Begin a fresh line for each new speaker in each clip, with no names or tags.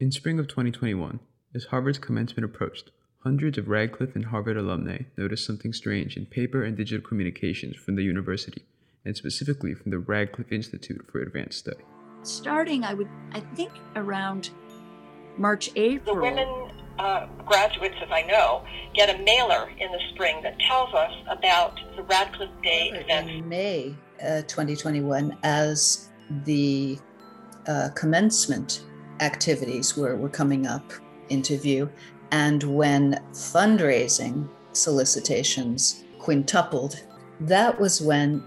In spring of 2021, as Harvard's commencement approached, hundreds of Radcliffe and Harvard alumni noticed something strange in paper and digital communications from the university, and specifically from the Radcliffe Institute for Advanced Study.
Starting, I would, I think, around March, April.
The women uh, graduates, as I know, get a mailer in the spring that tells us about the Radcliffe Day event.
In May uh, 2021, as the uh, commencement activities were, were coming up into view. And when fundraising solicitations quintupled, that was when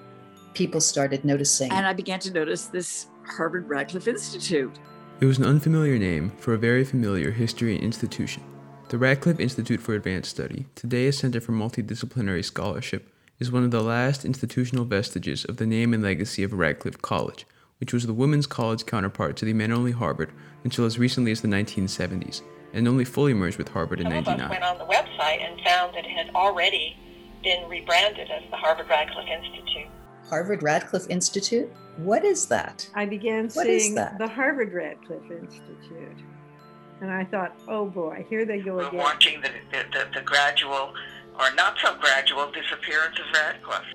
people started noticing.
And I began to notice this Harvard Radcliffe Institute.
It was an unfamiliar name for a very familiar history and institution. The Radcliffe Institute for Advanced Study, today a center for multidisciplinary scholarship, is one of the last institutional vestiges of the name and legacy of Radcliffe College, which was the women's college counterpart to the men only Harvard until as recently as the 1970s, and only fully merged with Harvard in
Some
99.
Of us went on the website and found that it had already been rebranded as the Harvard Radcliffe Institute.
Harvard Radcliffe Institute? What is that?
I began
What is
seeing the Harvard Radcliffe Institute. And I thought, oh boy, here they go
We're
again.
watching the, the, the, the gradual or not so gradual disappearance of Radcliffe.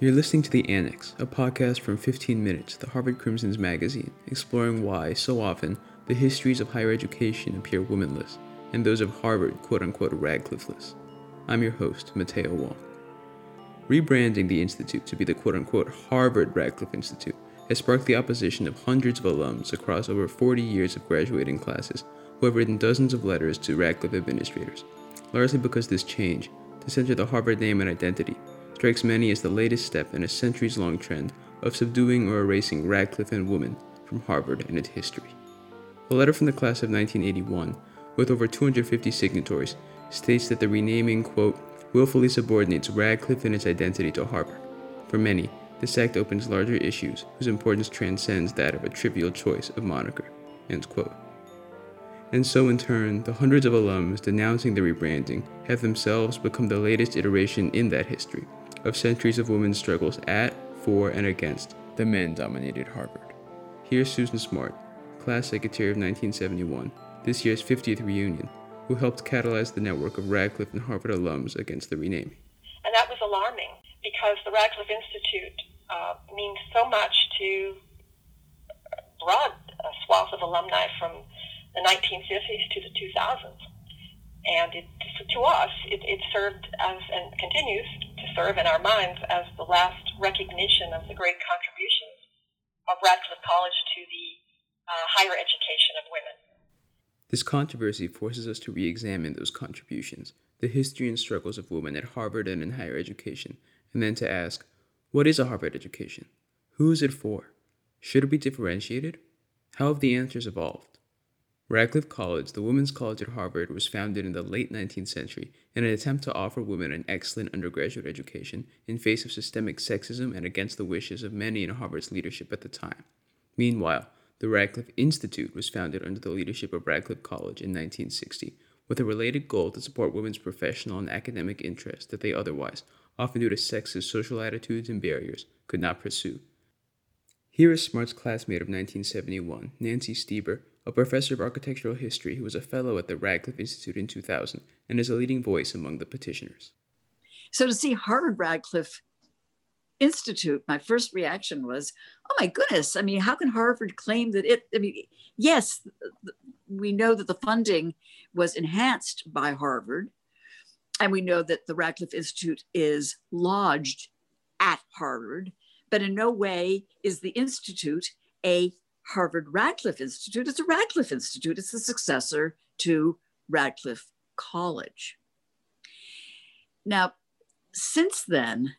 You're listening to The Annex, a podcast from 15 Minutes, the Harvard Crimson's magazine, exploring why, so often, the histories of higher education appear womanless, and those of Harvard, quote unquote, Radcliffeless. I'm your host, Matteo Wong. Rebranding the Institute to be the quote unquote Harvard Radcliffe Institute has sparked the opposition of hundreds of alums across over 40 years of graduating classes who have written dozens of letters to Radcliffe administrators, largely because this change, to center the Harvard name and identity, strikes many as the latest step in a centuries long trend of subduing or erasing Radcliffe and women from Harvard and its history. A letter from the class of 1981, with over 250 signatories, states that the renaming, quote, willfully subordinates Radcliffe and its identity to Harvard. For many, this act opens larger issues whose importance transcends that of a trivial choice of moniker, end quote. And so, in turn, the hundreds of alums denouncing the rebranding have themselves become the latest iteration in that history of centuries of women's struggles at, for, and against the men dominated Harvard. Here's Susan Smart, class secretary of 1971, this year's 50th reunion, who helped catalyze the network of Radcliffe and Harvard alums against the renaming.
And that was alarming because the Radcliffe Institute uh, means so much to broad uh, swaths of alumni from the 1950s to the 2000s. And it, to us, it, it served as and continues to serve in our minds as the last recognition of the great contributions of Radcliffe College to the uh, higher education of women.
This controversy forces us to re examine those contributions, the history and struggles of women at Harvard and in higher education, and then to ask what is a Harvard education? Who is it for? Should it be differentiated? How have the answers evolved? Radcliffe College, the women's college at Harvard, was founded in the late 19th century in an attempt to offer women an excellent undergraduate education in face of systemic sexism and against the wishes of many in Harvard's leadership at the time. Meanwhile, the Radcliffe Institute was founded under the leadership of Radcliffe College in 1960, with a related goal to support women's professional and academic interests that they otherwise, often due to sexist social attitudes and barriers, could not pursue. Here is Smart's classmate of 1971, Nancy Stieber, a professor of architectural history who was a fellow at the Radcliffe Institute in 2000 and is a leading voice among the petitioners.
So to see Harvard Radcliffe Institute, my first reaction was, oh my goodness. I mean, how can Harvard claim that it? I mean, yes, we know that the funding was enhanced by Harvard, and we know that the Radcliffe Institute is lodged at Harvard, but in no way is the Institute a Harvard Radcliffe Institute. It's a Radcliffe Institute, it's the successor to Radcliffe College. Now, since then,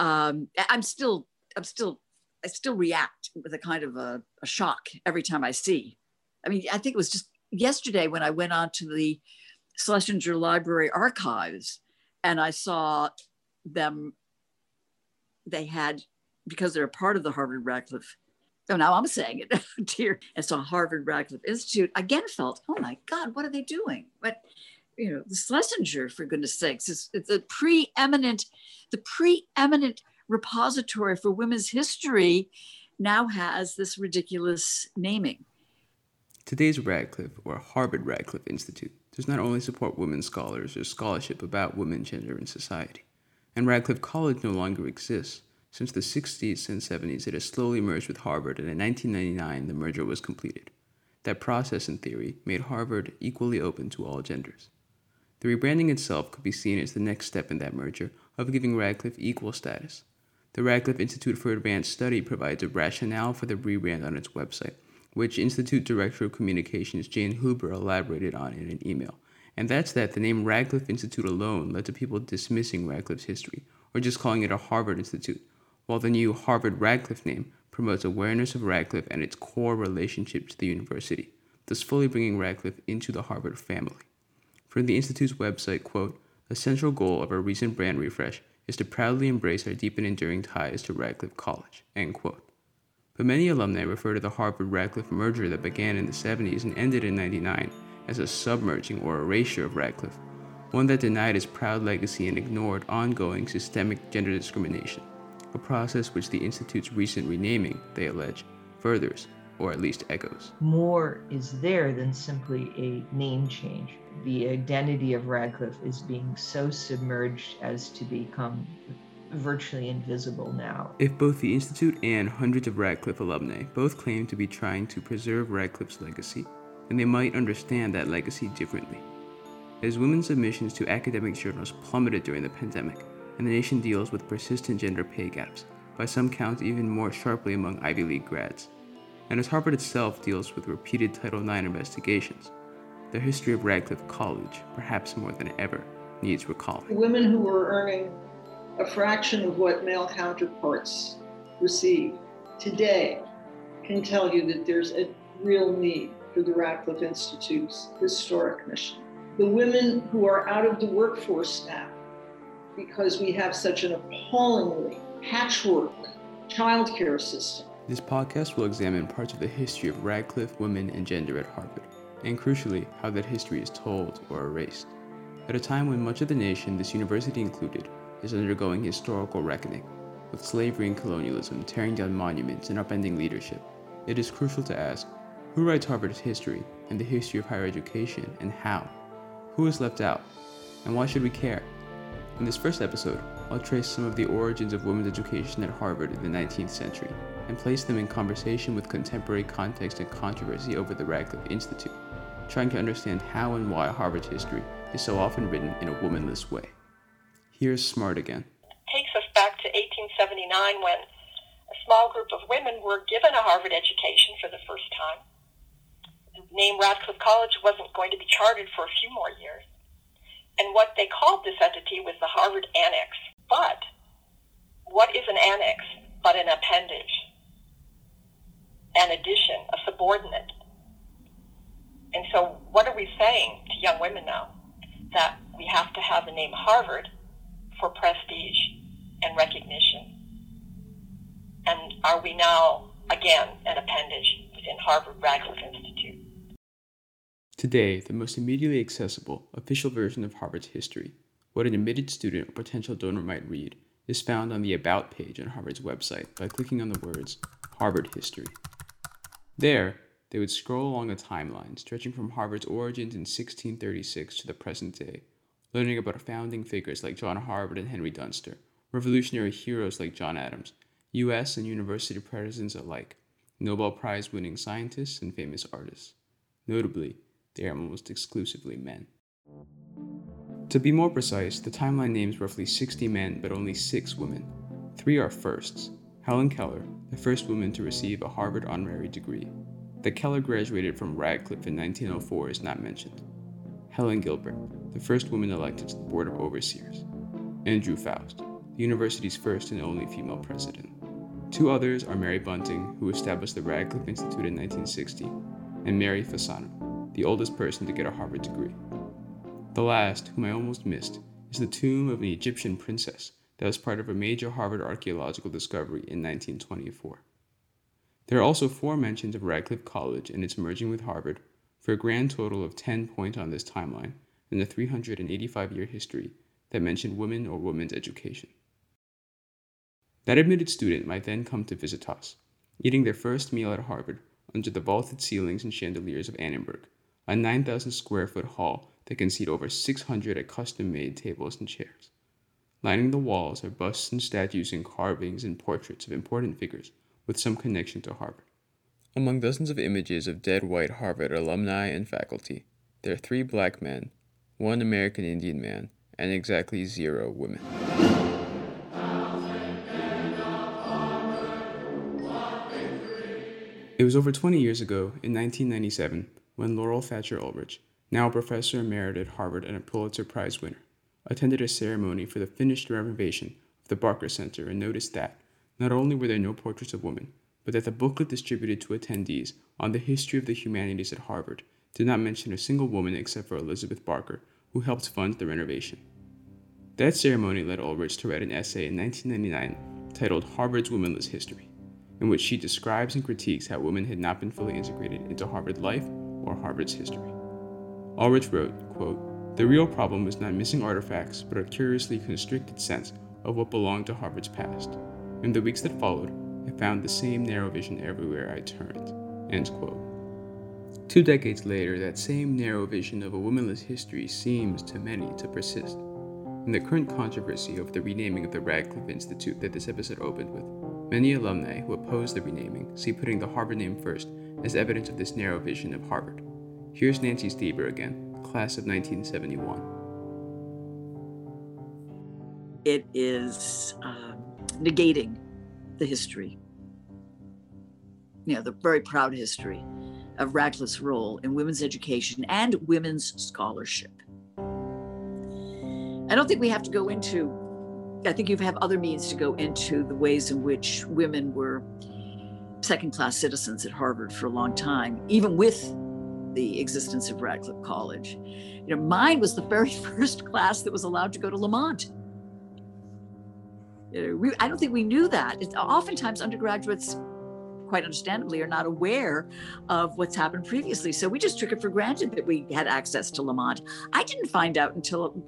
um, I'm still, I'm still, I still react with a kind of a, a shock every time I see. I mean, I think it was just yesterday when I went on to the Schlesinger Library archives and I saw them, they had, because they're a part of the Harvard Radcliffe, oh, now I'm saying it, dear, and saw Harvard Radcliffe Institute, again felt, oh my God, what are they doing? But, you know, the Schlesinger, for goodness sakes, is a preeminent, the preeminent repository for women's history now has this ridiculous naming.
Today's Radcliffe, or Harvard Radcliffe Institute, does not only support women scholars or scholarship about women, gender, and society, and Radcliffe College no longer exists. Since the 60s and 70s, it has slowly merged with Harvard, and in 1999, the merger was completed. That process, in theory, made Harvard equally open to all genders. The rebranding itself could be seen as the next step in that merger of giving Radcliffe equal status. The Radcliffe Institute for Advanced Study provides a rationale for the rebrand on its website, which Institute Director of Communications Jane Huber elaborated on in an email. And that's that the name Radcliffe Institute alone led to people dismissing Radcliffe's history, or just calling it a Harvard Institute, while the new Harvard Radcliffe name promotes awareness of Radcliffe and its core relationship to the university, thus fully bringing Radcliffe into the Harvard family. From the Institute's website, quote, a central goal of our recent brand refresh is to proudly embrace our deep and enduring ties to Radcliffe College, end quote. But many alumni refer to the Harvard Radcliffe merger that began in the 70s and ended in 99 as a submerging or erasure of Radcliffe, one that denied its proud legacy and ignored ongoing systemic gender discrimination, a process which the Institute's recent renaming, they allege, furthers, or at least echoes.
More is there than simply a name change. The identity of Radcliffe is being so submerged as to become virtually invisible now.
If both the Institute and hundreds of Radcliffe alumni both claim to be trying to preserve Radcliffe's legacy, then they might understand that legacy differently. As women's submissions to academic journals plummeted during the pandemic, and the nation deals with persistent gender pay gaps, by some counts even more sharply among Ivy League grads, and as Harvard itself deals with repeated Title IX investigations, the history of Radcliffe College, perhaps more than ever, needs recalling.
Women who were earning a fraction of what male counterparts receive today can tell you that there's a real need for the Radcliffe Institute's historic mission. The women who are out of the workforce now, because we have such an appallingly patchwork childcare system.
This podcast will examine parts of the history of Radcliffe women and gender at Harvard, and crucially, how that history is told or erased. At a time when much of the nation, this university included, is undergoing historical reckoning, with slavery and colonialism tearing down monuments and upending leadership, it is crucial to ask who writes Harvard's history and the history of higher education and how? Who is left out? And why should we care? In this first episode, I'll trace some of the origins of women's education at Harvard in the 19th century and place them in conversation with contemporary context and controversy over the Radcliffe Institute, trying to understand how and why Harvard's history is so often written in a womanless way. Here's Smart again.
It Takes us back to 1879 when a small group of women were given a Harvard education for the first time. The name Radcliffe College wasn't going to be chartered for a few more years. And what they called this entity was the Harvard Annex. But what is an annex but an appendage, an addition, a subordinate? And so, what are we saying to young women now? That we have to have the name Harvard for prestige and recognition? And are we now, again, an appendage within Harvard Radcliffe Institute?
Today, the most immediately accessible, official version of Harvard's history, what an admitted student or potential donor might read, is found on the About page on Harvard's website by clicking on the words Harvard History. There, they would scroll along a timeline stretching from Harvard's origins in 1636 to the present day learning about founding figures like John Harvard and Henry Dunster, revolutionary heroes like John Adams, U.S. and university presidents alike, Nobel Prize winning scientists, and famous artists. Notably, they are almost exclusively men. To be more precise, the timeline names roughly 60 men but only 6 women. Three are firsts Helen Keller, the first woman to receive a Harvard honorary degree. That Keller graduated from Radcliffe in 1904 is not mentioned. Helen Gilbert, the first woman elected to the Board of Overseers, and Drew Faust, the university's first and only female president. Two others are Mary Bunting, who established the Radcliffe Institute in 1960, and Mary Fasano, the oldest person to get a Harvard degree. The last, whom I almost missed, is the tomb of an Egyptian princess that was part of a major Harvard archaeological discovery in 1924. There are also four mentions of Radcliffe College and its merging with Harvard, for a grand total of 10 points on this timeline, in the 385 year history that mentioned women or women's education. That admitted student might then come to visit us, eating their first meal at Harvard, under the vaulted ceilings and chandeliers of Annenberg, a 9,000 square foot hall that can seat over 600 at custom made tables and chairs. Lining the walls are busts and statues and carvings and portraits of important figures with some connection to Harvard. Among dozens of images of dead white Harvard alumni and faculty, there are three black men, one American Indian man, and exactly zero women. It was over 20 years ago, in 1997, when Laurel Thatcher Ulrich, now a professor emeritus at Harvard and a Pulitzer Prize winner, attended a ceremony for the finished renovation of the Barker Center and noticed that not only were there no portraits of women, but that the booklet distributed to attendees on the history of the humanities at Harvard did not mention a single woman except for Elizabeth Barker, who helped fund the renovation. That ceremony led Ulrich to write an essay in 1999 titled Harvard's Womanless History in which she describes and critiques how women had not been fully integrated into Harvard life or Harvard's history. Ulrich wrote, quote, The real problem was not missing artifacts, but a curiously constricted sense of what belonged to Harvard's past. In the weeks that followed, I found the same narrow vision everywhere I turned. End quote. Two decades later, that same narrow vision of a womanless history seems to many to persist. In the current controversy over the renaming of the Radcliffe Institute that this episode opened with, Many alumni who oppose the renaming see putting the Harvard name first as evidence of this narrow vision of Harvard. Here's Nancy Stieber again, class of 1971.
It is um, negating the history, you know, the very proud history of Radcliffe's role in women's education and women's scholarship. I don't think we have to go into I think you have other means to go into the ways in which women were second class citizens at Harvard for a long time, even with the existence of Radcliffe College. You know, mine was the very first class that was allowed to go to Lamont. You know, we, I don't think we knew that. It's, oftentimes, undergraduates, quite understandably, are not aware of what's happened previously. So we just took it for granted that we had access to Lamont. I didn't find out until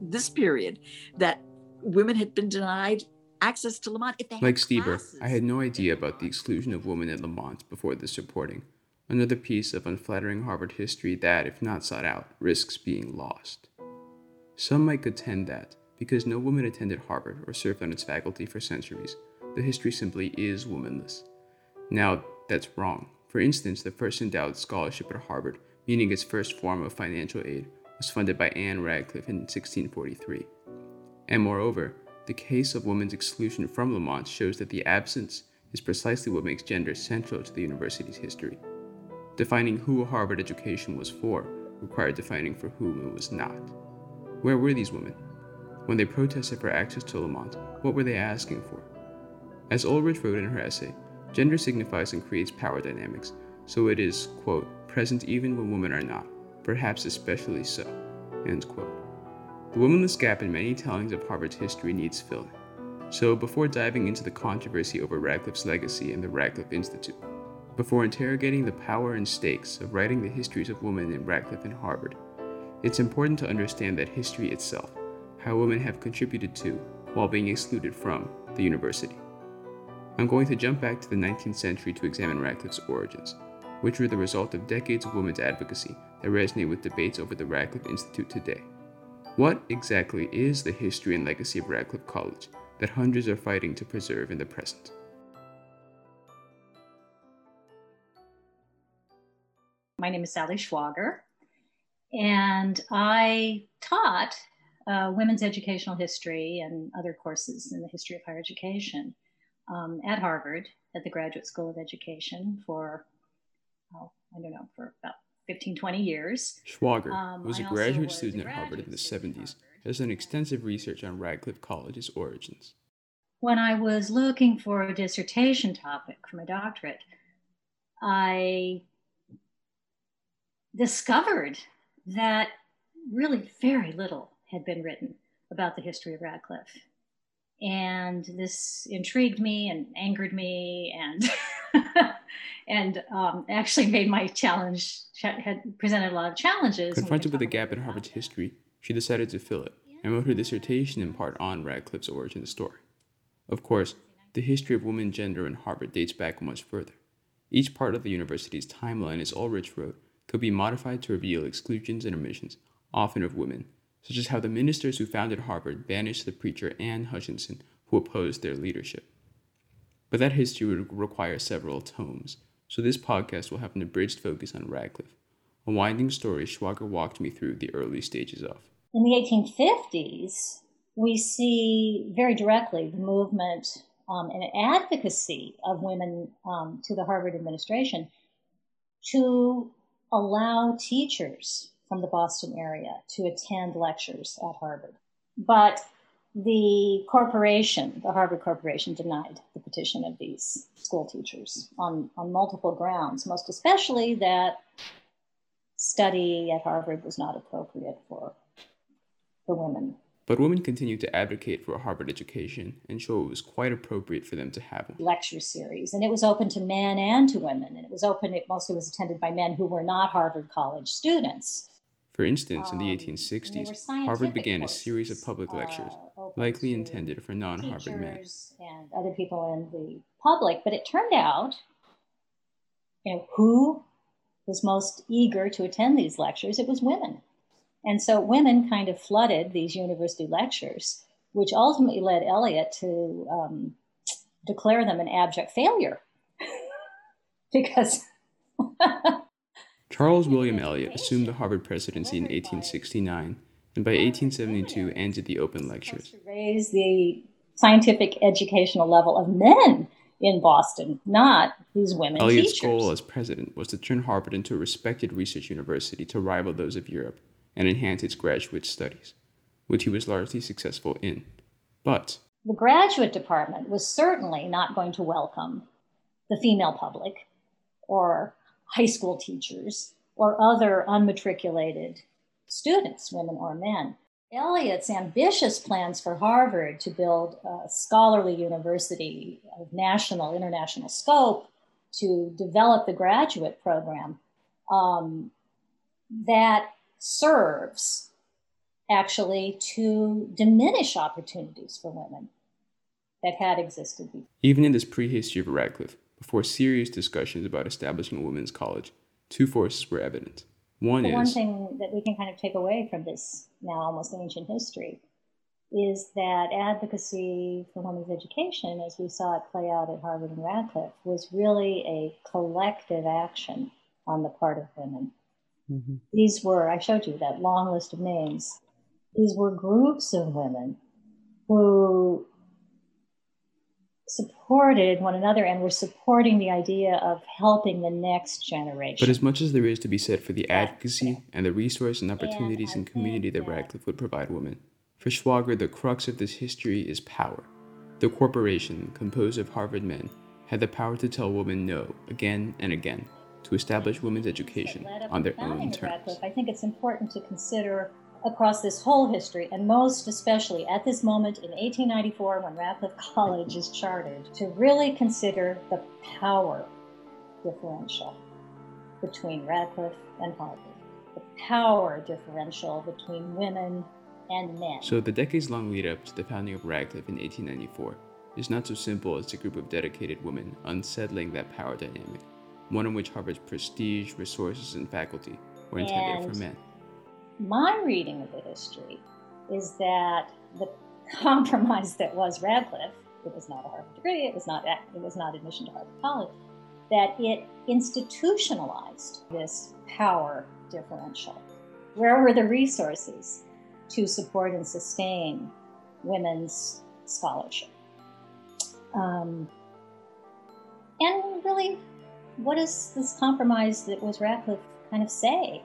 this period that women had been denied access to Lamont. If they
like Stieber, I had no idea about the exclusion of women at Lamont before this reporting. Another piece of unflattering Harvard history that, if not sought out, risks being lost. Some might contend that, because no woman attended Harvard or served on its faculty for centuries, the history simply is womanless. Now, that's wrong. For instance, the first endowed scholarship at Harvard, meaning its first form of financial aid, was funded by Anne Radcliffe in 1643. And moreover, the case of women's exclusion from Lamont shows that the absence is precisely what makes gender central to the university's history. Defining who a Harvard education was for required defining for whom it was not. Where were these women? When they protested for access to Lamont, what were they asking for? As Ulrich wrote in her essay, gender signifies and creates power dynamics, so it is, quote, present even when women are not, perhaps especially so, end quote. The womanless gap in many tellings of Harvard's history needs filling. So, before diving into the controversy over Radcliffe's legacy and the Radcliffe Institute, before interrogating the power and stakes of writing the histories of women in Radcliffe and Harvard, it's important to understand that history itself, how women have contributed to, while being excluded from, the university. I'm going to jump back to the 19th century to examine Radcliffe's origins, which were the result of decades of women's advocacy that resonate with debates over the Radcliffe Institute today. What exactly is the history and legacy of Radcliffe College that hundreds are fighting to preserve in the present?
My name is Sally Schwager, and I taught uh, women's educational history and other courses in the history of higher education um, at Harvard at the Graduate School of Education for, oh, I don't know, for about 15, 20 years.
Schwager, um, was a graduate was student a graduate at Harvard in the 70s, has done extensive research on Radcliffe College's origins.
When I was looking for a dissertation topic for my doctorate, I discovered that really very little had been written about the history of Radcliffe. And this intrigued me and angered me and and um, actually made my challenge had presented a lot of challenges.
Confronted with a gap in Harvard's history, she decided to fill it and wrote her dissertation in part on Radcliffe's origin story. Of course, the history of women gender in Harvard dates back much further. Each part of the university's timeline, as Ulrich wrote, could be modified to reveal exclusions and omissions, often of women, such as how the ministers who founded Harvard banished the preacher Anne Hutchinson, who opposed their leadership. But that history would require several tomes, so this podcast will have an abridged focus on Radcliffe, a winding story Schwager walked me through the early stages of.
In the 1850s, we see very directly the movement um, and advocacy of women um, to the Harvard administration to allow teachers from the Boston area to attend lectures at Harvard. But the corporation, the Harvard Corporation, denied the petition of these school teachers on, on multiple grounds, most especially that study at Harvard was not appropriate for, for women.
But women continued to advocate for a Harvard education and show it was quite appropriate for them to have one.
Lecture series, and it was open to men and to women, and it was open. It mostly was attended by men who were not Harvard College students.
For instance, in the 1860s, um, Harvard began a series of public lectures, uh, likely intended for non-Harvard men
and other people in the public. But it turned out, you know, who was most eager to attend these lectures? It was women. And so women kind of flooded these university lectures, which ultimately led Eliot to um, declare them an abject failure. because.
Charles William Eliot assumed the Harvard presidency in 1869 and by 1872 ended the open lectures.
To raise the scientific educational level of men in Boston, not these women
Eliot's
teachers.
goal as president was to turn Harvard into a respected research university to rival those of Europe and enhance its graduate studies, which he was largely successful in. But
the graduate department was certainly not going to welcome the female public or high school teachers or other unmatriculated students, women or men. Eliot's ambitious plans for Harvard to build a scholarly university of national, international scope to develop the graduate program um, that serves actually to diminish opportunities for women that had existed before.
Even in this prehistory of Radcliffe, before serious discussions about establishing a women's college, two forces were evident. One
the
is
one thing that we can kind of take away from this now almost ancient history is that advocacy for women's education, as we saw it play out at Harvard and Radcliffe, was really a collective action on the part of women. Mm-hmm. These were, I showed you that long list of names. These were groups of women who supported one another and were supporting the idea of helping the next generation.
But as much as there is to be said for the advocacy and the resource and opportunities and, and community that Radcliffe would provide women, for Schwager, the crux of this history is power. The corporation, composed of Harvard men, had the power to tell women no again and again to establish women's education on their own terms.
I think it's important to consider across this whole history, and most especially at this moment in 1894 when Radcliffe College is chartered, to really consider the power differential between Radcliffe and Harvard, the power differential between women and men.
So, the decades long lead up to the founding of Radcliffe in 1894 is not so simple as a group of dedicated women unsettling that power dynamic, one in which Harvard's prestige, resources, and faculty were intended
and
for men
my reading of the history is that the compromise that was Radcliffe, it was not a Harvard degree, it was not it was not admission to Harvard College, that it institutionalized this power differential. Where were the resources to support and sustain women's scholarship? Um, and really, what does this compromise that was Radcliffe kind of say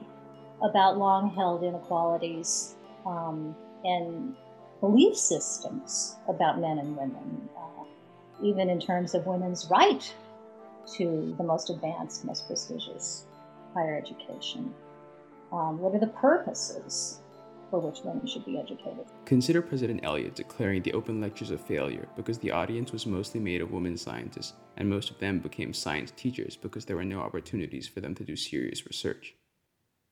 about long held inequalities um, and belief systems about men and women, uh, even in terms of women's right to the most advanced, most prestigious higher education. Um, what are the purposes for which women should be educated?
Consider President Eliot declaring the open lectures a failure because the audience was mostly made of women scientists, and most of them became science teachers because there were no opportunities for them to do serious research.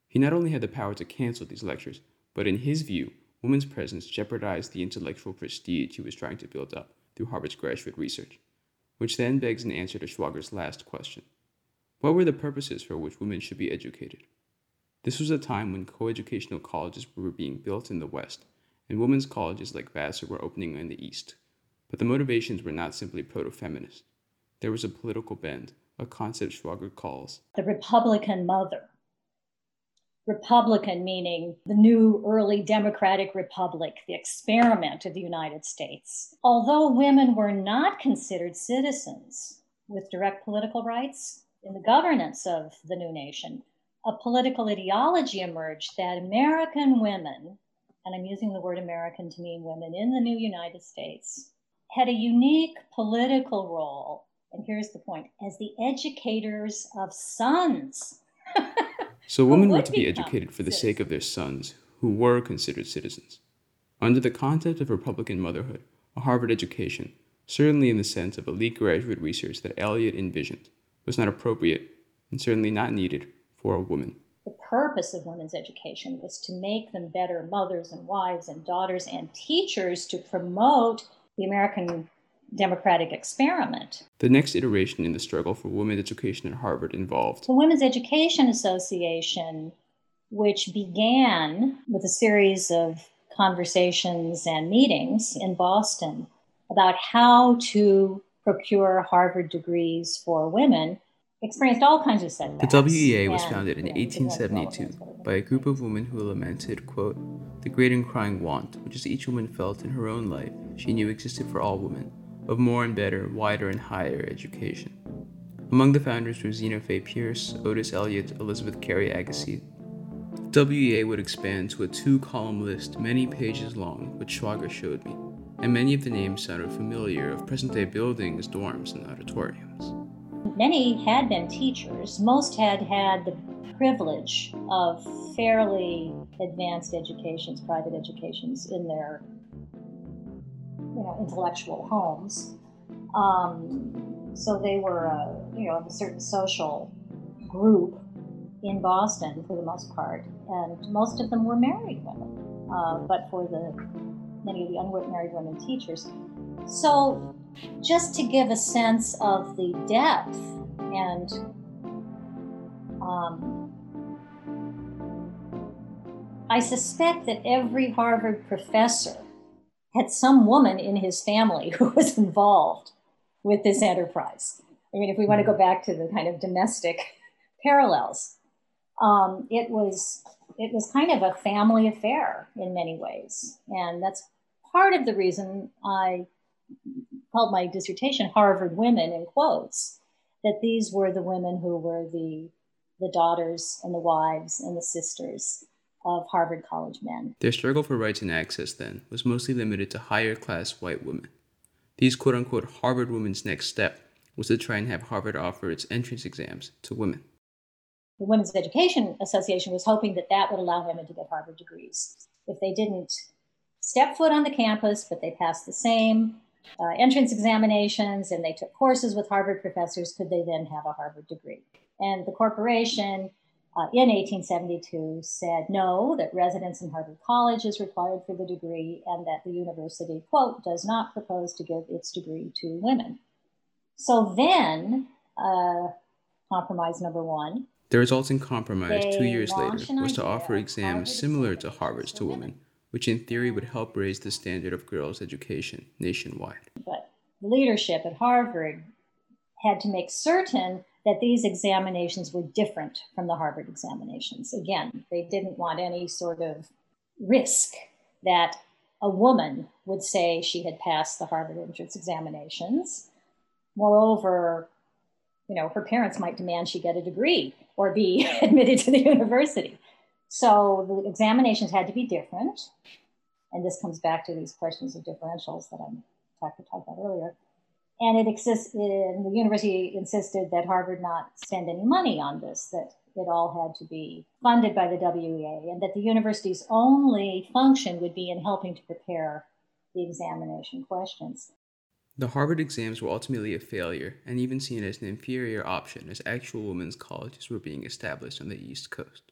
He not only had the power to cancel these lectures, but in his view, women's presence jeopardized the intellectual prestige he was trying to build up through Harvard's graduate research. Which then begs an answer to Schwager's last question What were the purposes for which women should be educated? This was a time when coeducational colleges were being built in the West, and women's colleges like Vassar were opening in the East. But the motivations were not simply proto feminist. There was a political bend, a concept Schwager calls
the Republican mother. Republican meaning the new early democratic republic, the experiment of the United States. Although women were not considered citizens with direct political rights in the governance of the new nation, a political ideology emerged that American women, and I'm using the word American to mean women in the new United States, had a unique political role. And here's the point as the educators of sons.
so women were to be educated for the citizens. sake of their sons, who were considered citizens. Under the concept of Republican motherhood, a Harvard education, certainly in the sense of elite graduate research that Eliot envisioned, was not appropriate and certainly not needed for a woman.
The purpose of women's education was to make them better mothers and wives and daughters and teachers to promote the American democratic experiment.
The next iteration in the struggle for women's education at Harvard involved
the Women's Education Association, which began with a series of conversations and meetings in Boston about how to procure Harvard degrees for women experienced all kinds of setbacks.
The WEA was founded in 1872 by a group of women who lamented, quote, the great and crying want, which as each woman felt in her own life, she knew existed for all women, of more and better, wider and higher education. Among the founders were Zina Fay Peirce, Otis Eliot, Elizabeth Cary Agassiz. WEA would expand to a two column list many pages long, which Schwager showed me, and many of the names sounded familiar of present day buildings, dorms, and auditoriums.
Many had been teachers. Most had had the privilege of fairly advanced educations, private educations in their you know, intellectual homes. Um, so they were, a, you know, of a certain social group in Boston for the most part, and most of them were married women. Uh, but for the many of the unmarried women teachers, so just to give a sense of the depth and um, I suspect that every Harvard professor had some woman in his family who was involved with this enterprise. I mean, if we want to go back to the kind of domestic parallels, um, it was it was kind of a family affair in many ways, and that's part of the reason I called my dissertation Harvard Women in quotes, that these were the women who were the, the daughters and the wives and the sisters of Harvard College men.
Their struggle for rights and access, then, was mostly limited to higher class white women. These quote unquote Harvard women's next step was to try and have Harvard offer its entrance exams to women.
The Women's Education Association was hoping that that would allow women to get Harvard degrees. If they didn't step foot on the campus, but they passed the same uh, entrance examinations and they took courses with Harvard professors, could they then have a Harvard degree? And the corporation uh, in 1872 said no, that residence in Harvard College is required for the degree, and that the university, quote, does not propose to give its degree to women. So then, uh, compromise number one.
The resulting compromise two years later was to offer exams similar to Harvard's to women which in theory would help raise the standard of girls' education nationwide.
But leadership at Harvard had to make certain that these examinations were different from the Harvard examinations. Again, they didn't want any sort of risk that a woman would say she had passed the Harvard entrance examinations. Moreover, you know, her parents might demand she get a degree or be admitted to the university. So the examinations had to be different. And this comes back to these questions of differentials that I talked, about earlier. And it exists, and the university insisted that Harvard not spend any money on this, that it all had to be funded by the WEA, and that the university's only function would be in helping to prepare the examination questions.
The Harvard exams were ultimately a failure and even seen as an inferior option as actual women's colleges were being established on the East Coast.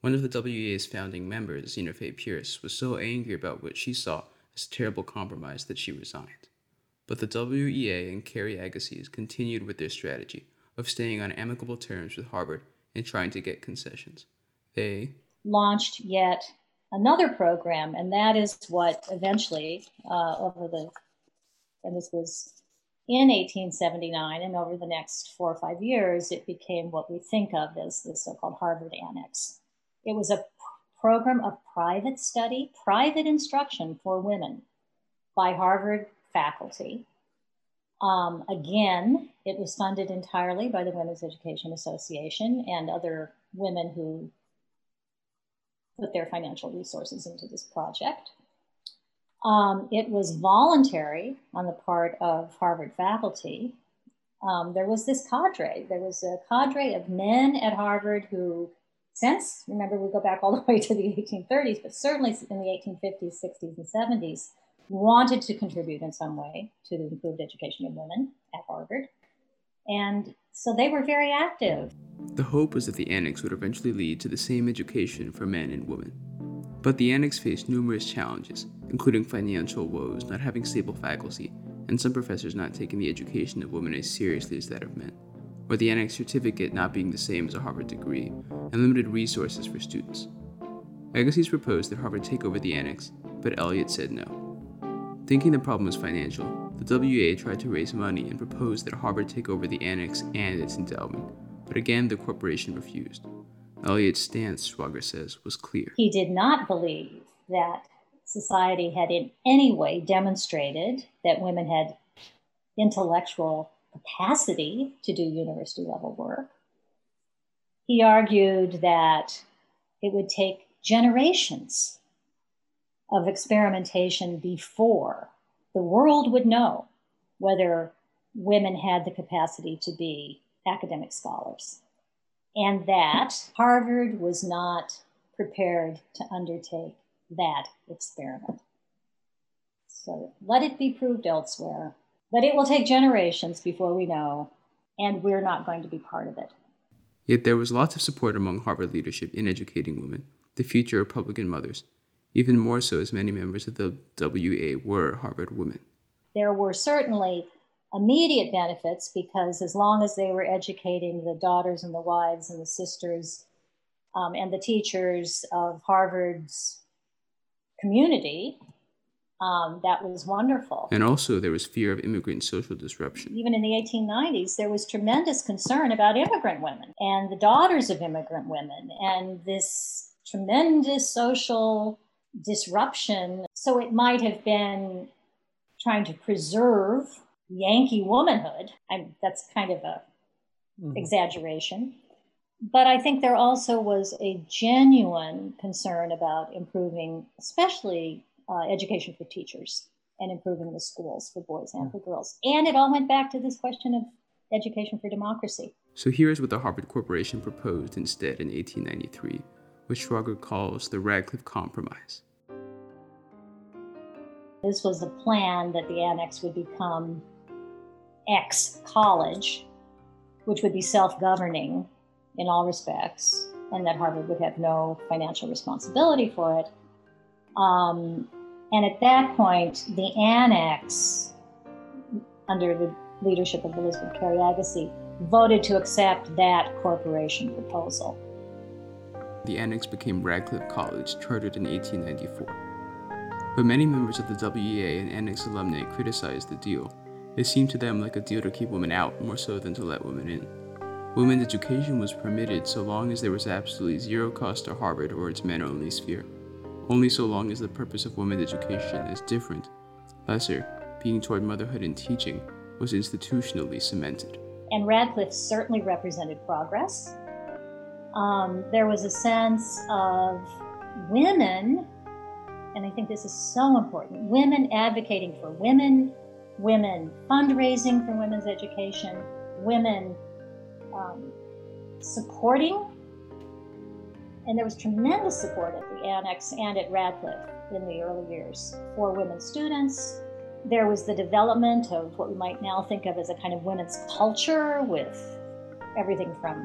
One of the WEA's founding members, Fay Peirce, was so angry about what she saw as a terrible compromise that she resigned. But the WEA and Cary Agassiz continued with their strategy of staying on amicable terms with Harvard and trying to get concessions. They
launched yet another program, and that is what eventually, uh, over the, and this was in 1879, and over the next four or five years, it became what we think of as the so called Harvard Annex. It was a program of private study, private instruction for women by Harvard faculty. Um, again, it was funded entirely by the Women's Education Association and other women who put their financial resources into this project. Um, it was voluntary on the part of Harvard faculty. Um, there was this cadre. There was a cadre of men at Harvard who, since, remember, we go back all the way to the 1830s, but certainly in the 1850s, 60s, and 70s, wanted to contribute in some way to the improved education of women at Harvard. And so they were very active.
The hope was that the annex would eventually lead to the same education for men and women. But the annex faced numerous challenges, including financial woes, not having stable faculty, and some professors not taking the education of women as seriously as that of men, or the annex certificate not being the same as a Harvard degree, and limited resources for students. Agassiz proposed that Harvard take over the annex, but Eliot said no. Thinking the problem was financial, the WEA tried to raise money and proposed that Harvard take over the annex and its endowment, but again the corporation refused. Eliot's stance, Schwager says, was clear.
He did not believe that society had in any way demonstrated that women had intellectual capacity to do university level work. He argued that it would take generations of experimentation before the world would know whether women had the capacity to be academic scholars. And that Harvard was not prepared to undertake that experiment. So let it be proved elsewhere. But it will take generations before we know, and we're not going to be part of it.
Yet there was lots of support among Harvard leadership in educating women, the future Republican mothers, even more so as many members of the WEA were Harvard women.
There were certainly immediate benefits because as long as they were educating the daughters and the wives and the sisters um, and the teachers of Harvard's community, um, that was wonderful.
And also, there was fear of immigrant social disruption.
Even in the 1890s, there was tremendous concern about immigrant women and the daughters of immigrant women, and this tremendous social disruption. So it might have been trying to preserve Yankee womanhood. I'm, that's kind of a mm-hmm. exaggeration. But I think there also was a genuine concern about improving, especially uh, education for teachers and improving the schools for boys and for girls. And it all went back to this question of education for democracy.
So here's what the Harvard Corporation proposed instead in 1893, which Schwager calls the Radcliffe Compromise.
This was the plan that the annex would become X college, which would be self governing in all respects, and that Harvard would have no financial responsibility for it. Um, and at that point, the annex, under the leadership of Elizabeth Cary Agassiz, voted to accept that corporation proposal.
The annex became Radcliffe College, chartered in 1894. But many members of the WEA and Annex alumni criticized the deal. It seemed to them like a deal to keep women out more so than to let women in. Women's education was permitted so long as there was absolutely zero cost to Harvard or its men only sphere. Only so long as the purpose of women's education is different, lesser, being toward motherhood and teaching, was institutionally cemented.
And Radcliffe certainly represented progress. Um, there was a sense of women and I think this is so important women advocating for women, women fundraising for women's education, women um, supporting. And there was tremendous support Annex and at Radcliffe in the early years for women students. There was the development of what we might now think of as a kind of women's culture with everything from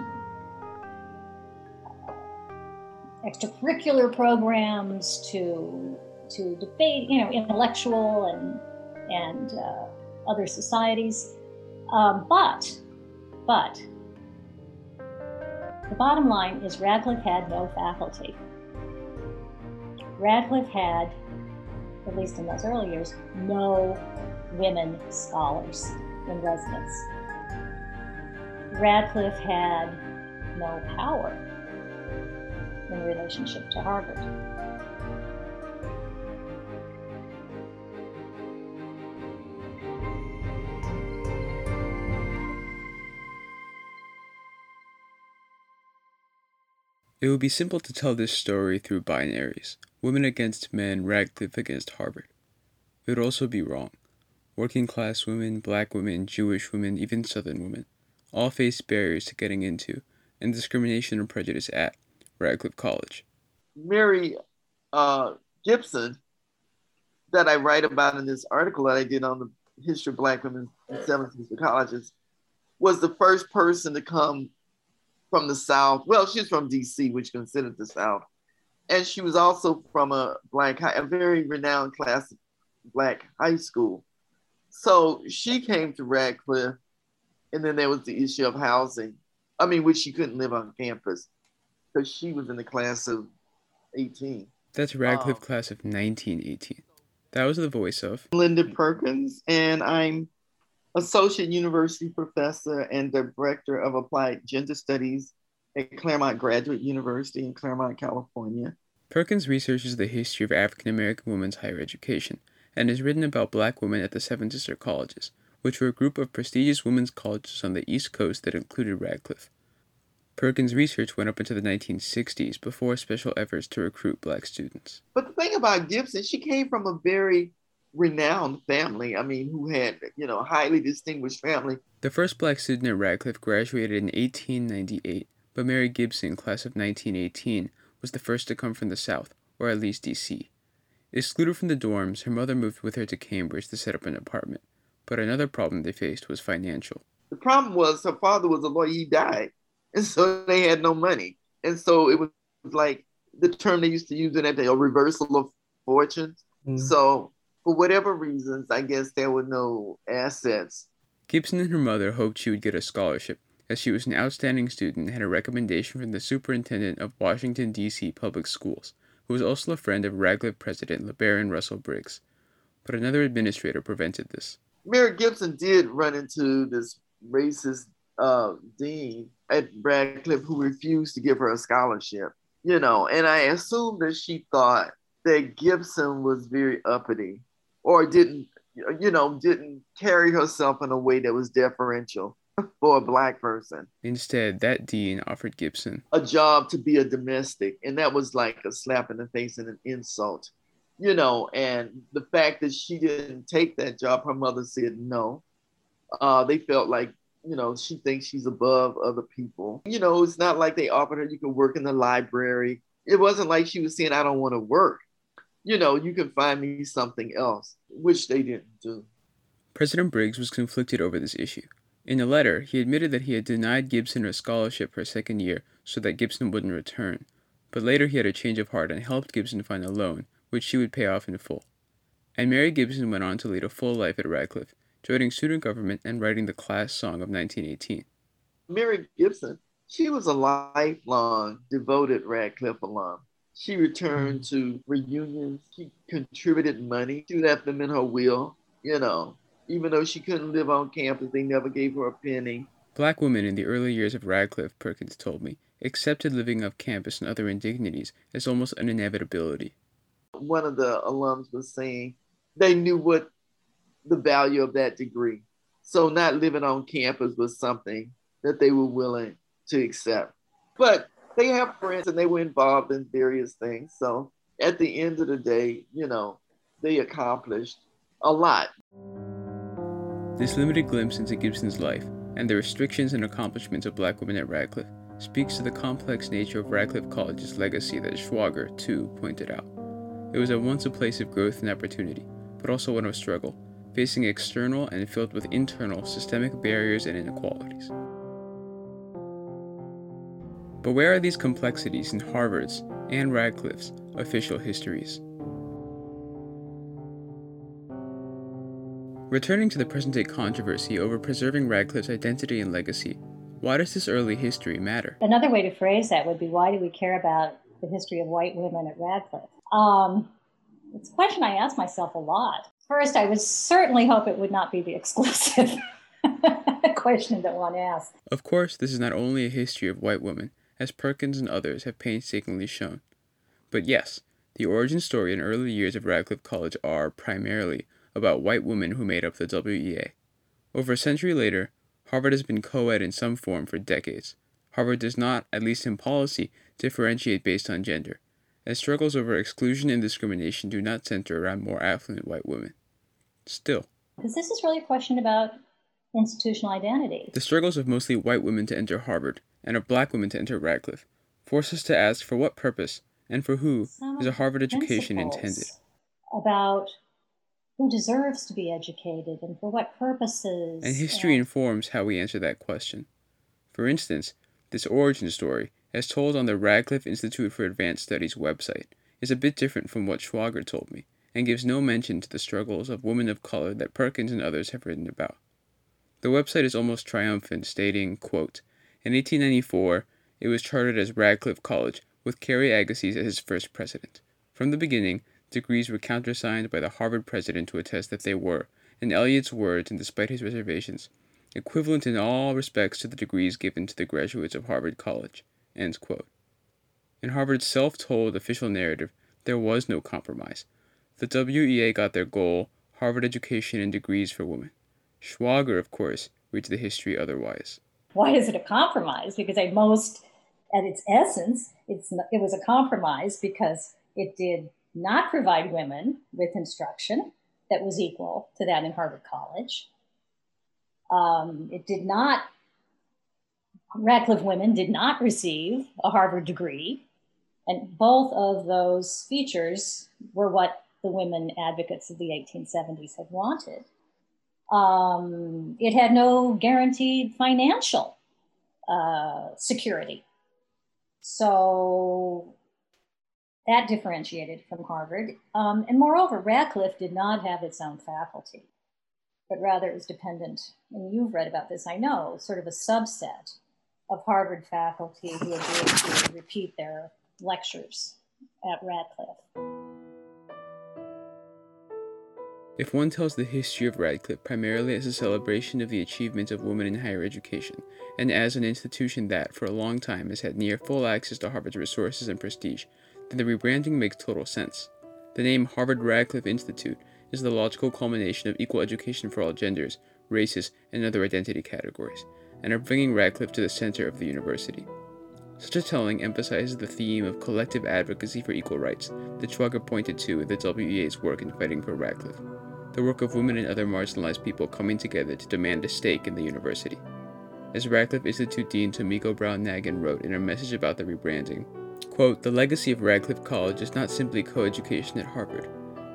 extracurricular programs to to debate, you know, intellectual and and uh, other societies. Um, but but The bottom line is Radcliffe had no faculty. Radcliffe had, at least in those early years, no women scholars in residence. Radcliffe had no power in relationship to Harvard.
It would be simple to tell this story through binaries women against men, Radcliffe against Harvard. It would also be wrong. Working class women, black women, Jewish women, even Southern women all faced barriers to getting into and discrimination and prejudice at Radcliffe College.
Mary uh, Gibson, that I write about in this article that I did on the history of black women in seven sister colleges, was the first person to come from the South. Well, she's from DC, which considered the South. And she was also from a black high, a very renowned class black high school. So she came to Radcliffe, and then there was the issue of housing. I mean, which she couldn't live on campus because she was in the class of 18.
That's Radcliffe um, class of 1918. That was the voice of
Linda Perkins, and I'm associate university professor and director of applied gender studies at Claremont Graduate University in Claremont, California.
Perkins researches the history of African American women's higher education and has written about black women at the Seven Sister Colleges, which were a group of prestigious women's colleges on the East Coast that included Radcliffe. Perkins' research went up into the 1960s before special efforts to recruit black students.
But the thing about Gibson, she came from a very renowned family. I mean, who had, you know, highly distinguished family.
The first black student at Radcliffe graduated in 1898, but Mary Gibson, class of 1918, was the first to come from the South, or at least D.C. Excluded from the dorms, her mother moved with her to Cambridge to set up an apartment. But another problem they faced was financial.
The problem was her father was a lawyer, he died. And so they had no money. And so it was like the term they used to use in that day, a reversal of fortunes. Mm. So for whatever reasons, I guess there were no assets.
Gibson and her mother hoped she would get a scholarship, as she was an outstanding student and had a recommendation from the superintendent of Washington, D.C. public schools, who was also a friend of Radcliffe president LeBaron Russell Briggs. But another administrator prevented this.
Mary Gibson did run into this racist uh, dean at Radcliffe who refused to give her a scholarship, you know, and I assume that she thought that Gibson was very uppity or didn't, you know, didn't carry herself in a way that was deferential for a black person.
Instead, that dean offered Gibson
a job to be a domestic, and that was like a slap in the face and an insult, you know. And the fact that she didn't take that job, her mother said no. Uh, they felt like, you know, she thinks she's above other people. You know, it's not like they offered her you could work in the library. It wasn't like she was saying, I don't want to work you know, you can find me something else, which they didn't do.
President Briggs was conflicted over this issue. In a letter, he admitted that he had denied Gibson a scholarship for her second year so that Gibson wouldn't return, but later he had a change of heart and helped Gibson find a loan, which she would pay off in full. And Mary Gibson went on to lead a full life at Radcliffe, joining student government and writing the class song of 1918.
Mary Gibson, she was a lifelong devoted Radcliffe alum. She returned to reunions. She contributed money. She left them in her will, you know. Even though she couldn't live on campus, they never gave her a penny.
Black women in the early years of Radcliffe, Perkins told me, accepted living off campus and other indignities as almost an inevitability.
One of the alums was saying they knew what the value of that degree. So not living on campus was something that they were willing to accept. But they have friends and they were involved in various things. So at the end of the day, you know, they accomplished a lot.
This limited glimpse into Gibson's life and the restrictions and accomplishments of black women at Radcliffe speaks to the complex nature of Radcliffe College's legacy that Schwager, too, pointed out. It was at once a place of growth and opportunity, but also one of struggle, facing external and filled with internal systemic barriers and inequalities. But where are these complexities in Harvard's and Radcliffe's official histories? Returning to the present day controversy over preserving Radcliffe's identity and legacy, Why does this early history matter?
Another way to phrase that would be why do we care about the history of white women at Radcliffe? Um, it's a question I ask myself a lot. First, I would certainly hope it would not be the exclusive question that one asks.
Of course, this is not only a history of white women, as Perkins and others have painstakingly shown. But yes, the origin story and early years of Radcliffe College are, primarily, about white women who made up the WEA. Over a century later, Harvard has been co ed in some form for decades. Harvard does not, at least in policy, differentiate based on gender, as struggles over exclusion and discrimination do not center around more affluent white women. Still,
because this is really a question about institutional identity.
The struggles of mostly white women to enter Harvard and of black women to enter Radcliffe force us to ask for what purpose and for who Some is a Harvard education intended.
About who deserves to be educated and for what purposes.
And uh, history and... informs how we answer that question. For instance, this origin story, as told on the Radcliffe Institute for Advanced Studies website, is a bit different from what Schwager told me, and gives no mention to the struggles of women of color that Perkins and others have written about. The website is almost triumphant, stating, quote, In 1894, it was chartered as Radcliffe College, with Cary Agassiz as its first president. From the beginning, degrees were countersigned by the Harvard president to attest that they were, in Eliot's words and despite his reservations, equivalent in all respects to the degrees given to the graduates of Harvard College. In Harvard's self told official narrative, there was no compromise. The WEA got their goal Harvard education and degrees for women. Schwager, of course, reads the history otherwise.
Why is it a compromise? Because at most, at its essence, it's it was a compromise because it did not provide women with instruction that was equal to that in Harvard College. Um, it did not, Radcliffe women did not receive a Harvard degree. And both of those features were what the women advocates of the 1870s had wanted. Um, it had no guaranteed financial uh, security. So that differentiated from Harvard. Um, and moreover, Radcliffe did not have its own faculty, but rather it was dependent, and you've read about this, I know, sort of a subset of Harvard faculty who agreed to repeat their lectures at Radcliffe.
If one tells the history of Radcliffe primarily as a celebration of the achievements of women in higher education, and as an institution that, for a long time, has had near full access to Harvard's resources and prestige, then the rebranding makes total sense. The name Harvard Radcliffe Institute is the logical culmination of equal education for all genders, races, and other identity categories, and of bringing Radcliffe to the center of the university. Such a telling emphasizes the theme of collective advocacy for equal rights that Schwager pointed to in the WEA's work in fighting for Radcliffe the work of women and other marginalized people coming together to demand a stake in the university. As Radcliffe Institute Dean Tomiko Brown Nagin wrote in her message about the rebranding, quote, The legacy of Radcliffe College is not simply coeducation at Harvard.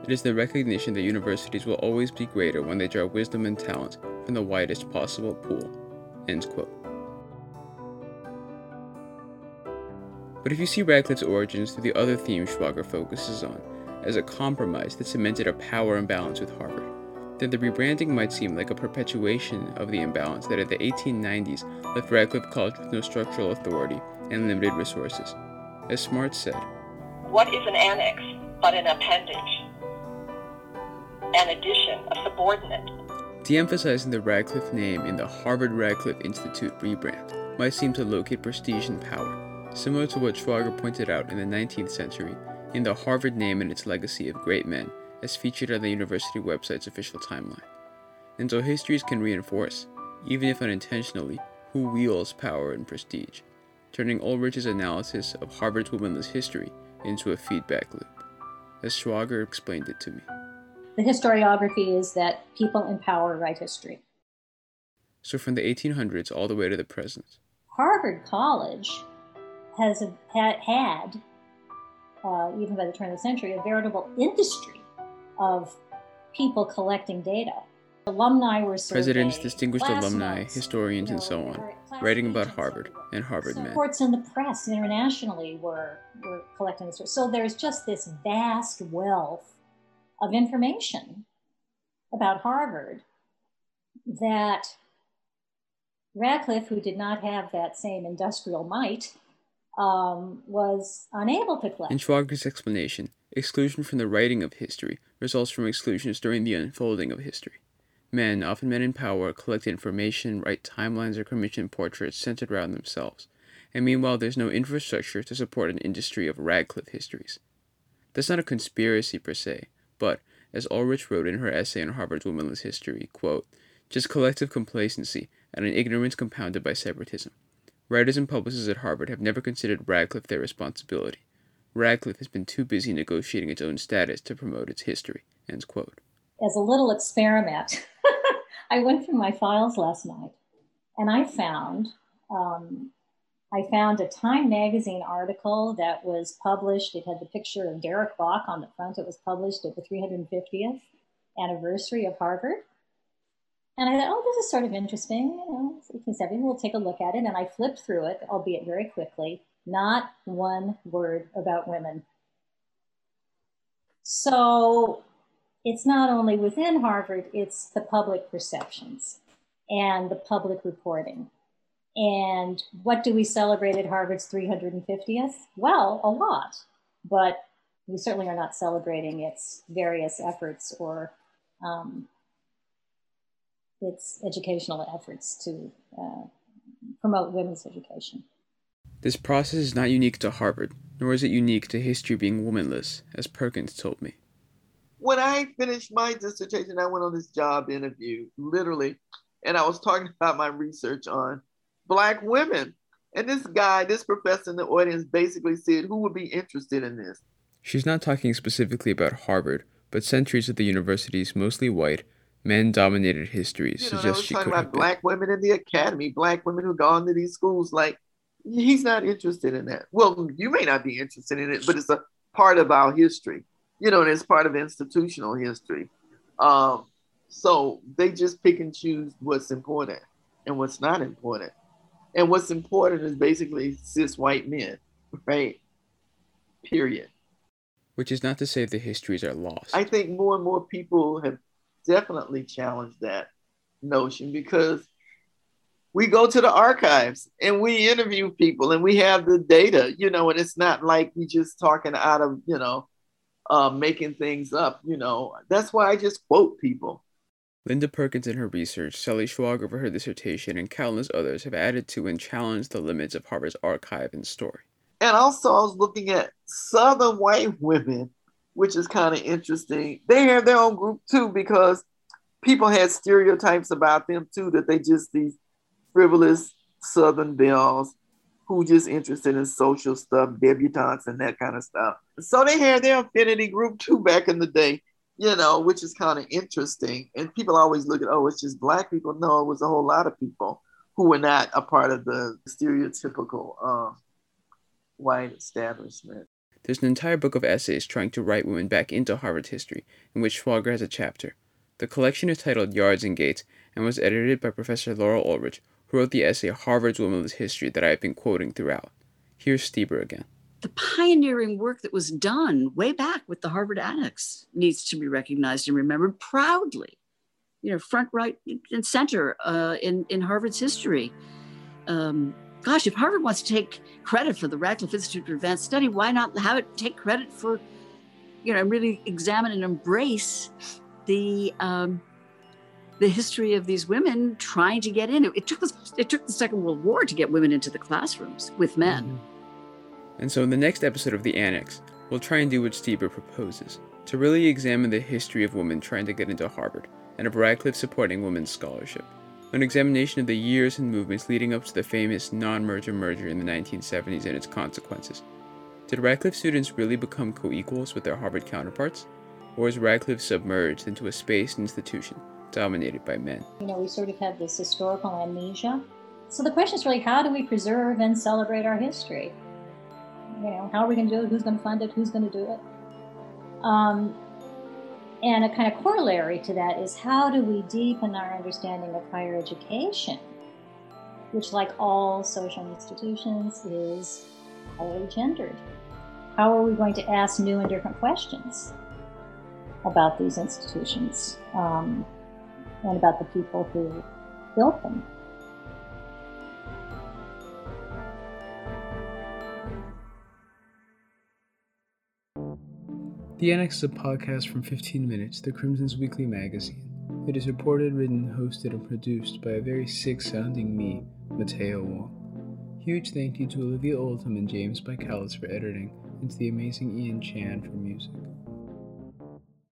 It is the recognition that universities will always be greater when they draw wisdom and talent from the widest possible pool. End quote. But if you see Radcliffe's origins through the other themes Schwager focuses on, as a compromise that cemented a power imbalance with Harvard, then the rebranding might seem like a perpetuation of the imbalance that at the 1890s left Radcliffe College with no structural authority and limited resources. As Smart said,
What is an annex but an appendage? An addition, a subordinate.
De-emphasizing the Radcliffe name in the Harvard Radcliffe Institute rebrand might seem to locate prestige and power, similar to what Schwager pointed out in the 19th century in the Harvard name and its legacy of great men, as featured on the university website's official timeline. And so histories can reinforce, even if unintentionally, who wields power and prestige, turning Ulrich's analysis of Harvard's womanless history into a feedback loop, as Schwager explained it to me.
The historiography is that people in power write history.
So from the 1800s all the way to the present.
Harvard College has had, uh, even by the turn of the century, a veritable industry of people collecting data. Alumni were surveyed,
presidents, distinguished alumni, historians, and so on, writing about Harvard and Harvard men.
Reports in the press internationally were were collecting this. So there's just this vast wealth of information about Harvard that Radcliffe, who did not have that same industrial might, um, was unable to collect.
In Schwager's explanation, exclusion from the writing of history results from exclusions during the unfolding of history. Men, often men in power, collect information, write timelines or commission portraits centered around themselves, and meanwhile there's no infrastructure to support an industry of Radcliffe histories. That's not a conspiracy per se, but, as Ulrich wrote in her essay on Harvard's womanless history, quote, just collective complacency and an ignorance compounded by separatism. Writers and publicists at Harvard have never considered Radcliffe their responsibility. Radcliffe has been too busy negotiating its own status to promote its history.
As a little experiment, I went through my files last night and I found um, I found a Time magazine article that was published. It had the picture of Derek Bok on the front. It was published at the 350th anniversary of Harvard. And I thought, oh, this is sort of interesting. You know, 1870. We'll take a look at it. And I flipped through it, albeit very quickly. Not one word about women. So it's not only within Harvard, it's the public perceptions and the public reporting. And what do we celebrate at Harvard's 350th? Well, a lot, but we certainly are not celebrating its various efforts or um, its educational efforts to uh, promote women's education.
This process is not unique to Harvard, nor is it unique to history being womanless, as Perkins told me.
When I finished my dissertation, I went on this job interview, literally, and I was talking about my research on Black women. And this guy, this professor in the audience basically said, Who would be interested in this?
She's not talking specifically about Harvard, but centuries of the university's mostly white, men dominated history you know, suggests she
talking
could
about black been. women in the academy, black women who gone to these schools. Like, he's not interested in that. Well, you may not be interested in it, but it's a part of our history, you know, and it's part of institutional history. Um, so they just pick and choose what's important and what's not important. And what's important is basically cis white men, right? Period.
Which is not to say the histories are lost.
I think more and more people have definitely challenged that notion because we go to the archives and we interview people and we have the data, you know, and it's not like we just talking out of, you know, uh, making things up, you know. That's why I just quote people.
Linda Perkins in her research, Sally Schwager for her dissertation, and countless others have added to and challenged the limits of Harvard's archive and story.
And also, I was looking at Southern white women, which is kind of interesting. They have their own group too, because people had stereotypes about them too, that they just these frivolous Southern belles who just interested in social stuff, debutantes, and that kind of stuff. So they had their affinity group too back in the day you know, which is kind of interesting. And people always look at, oh, it's just black people. No, it was a whole lot of people who were not a part of the stereotypical uh, white establishment.
There's an entire book of essays trying to write women back into Harvard history, in which Schwager has a chapter. The collection is titled Yards and Gates and was edited by Professor Laurel Ulrich, who wrote the essay Harvard's Womanless History that I have been quoting throughout. Here's Stieber again
the pioneering work that was done way back with the Harvard Annex needs to be recognized and remembered proudly. You know, front, right, and center uh, in in Harvard's history. Um, gosh, if Harvard wants to take credit for the Radcliffe Institute for Advanced Study, why not have it take credit for, you know, really examine and embrace the um, the history of these women trying to get in. It, it took the, it took the Second World War to get women into the classrooms with men. Mm-hmm.
And so in the next episode of The Annex, we'll try and do what Stieber proposes to really examine the history of women trying to get into Harvard and of Radcliffe supporting women's scholarship. An examination of the years and movements leading up to the famous non merger merger in the 1970s and its consequences. Did Radcliffe students really become co equals with their Harvard counterparts? Or is Radcliffe submerged into a space institution dominated by men?
You know, we sort of have this historical amnesia. So the question is really how do we preserve and celebrate our history? you know, how are we going to do it? Who's going to fund it? Who's going to do it? Um, and a kind of corollary to that is how do we deepen our understanding of higher education, which, like all social institutions, is highly gendered? How are we going to ask new and different questions about these institutions um, and about the people who built them.
The Annex is a podcast from 15 Minutes, the Crimson's weekly magazine. It is reported, written, hosted, and produced by a very sick sounding me, Matteo Wong. Huge thank you to Olivia Oldham and James Bikales for editing, and to the amazing Ian Chan for music.